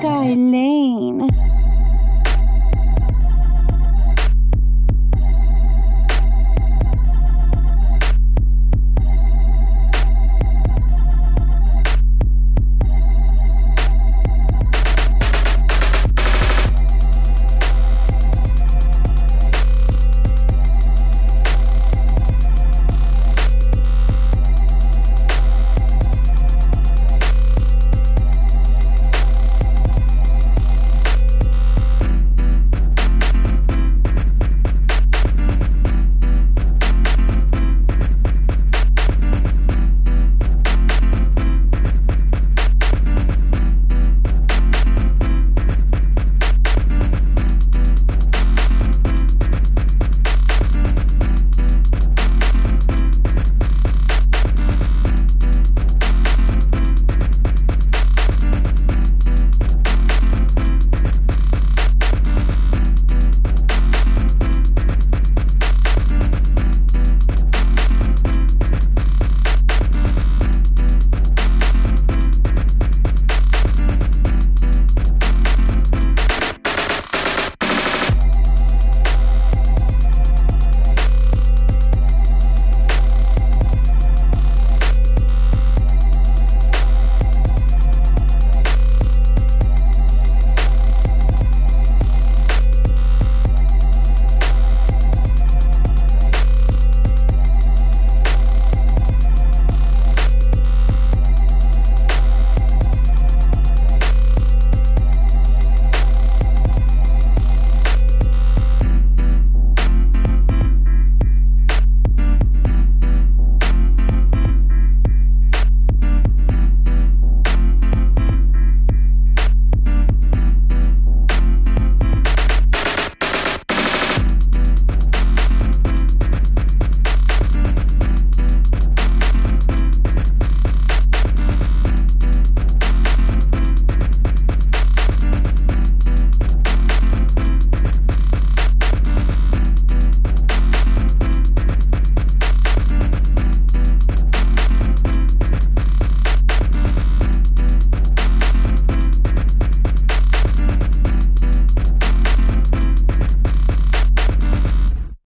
Rebecca Lane.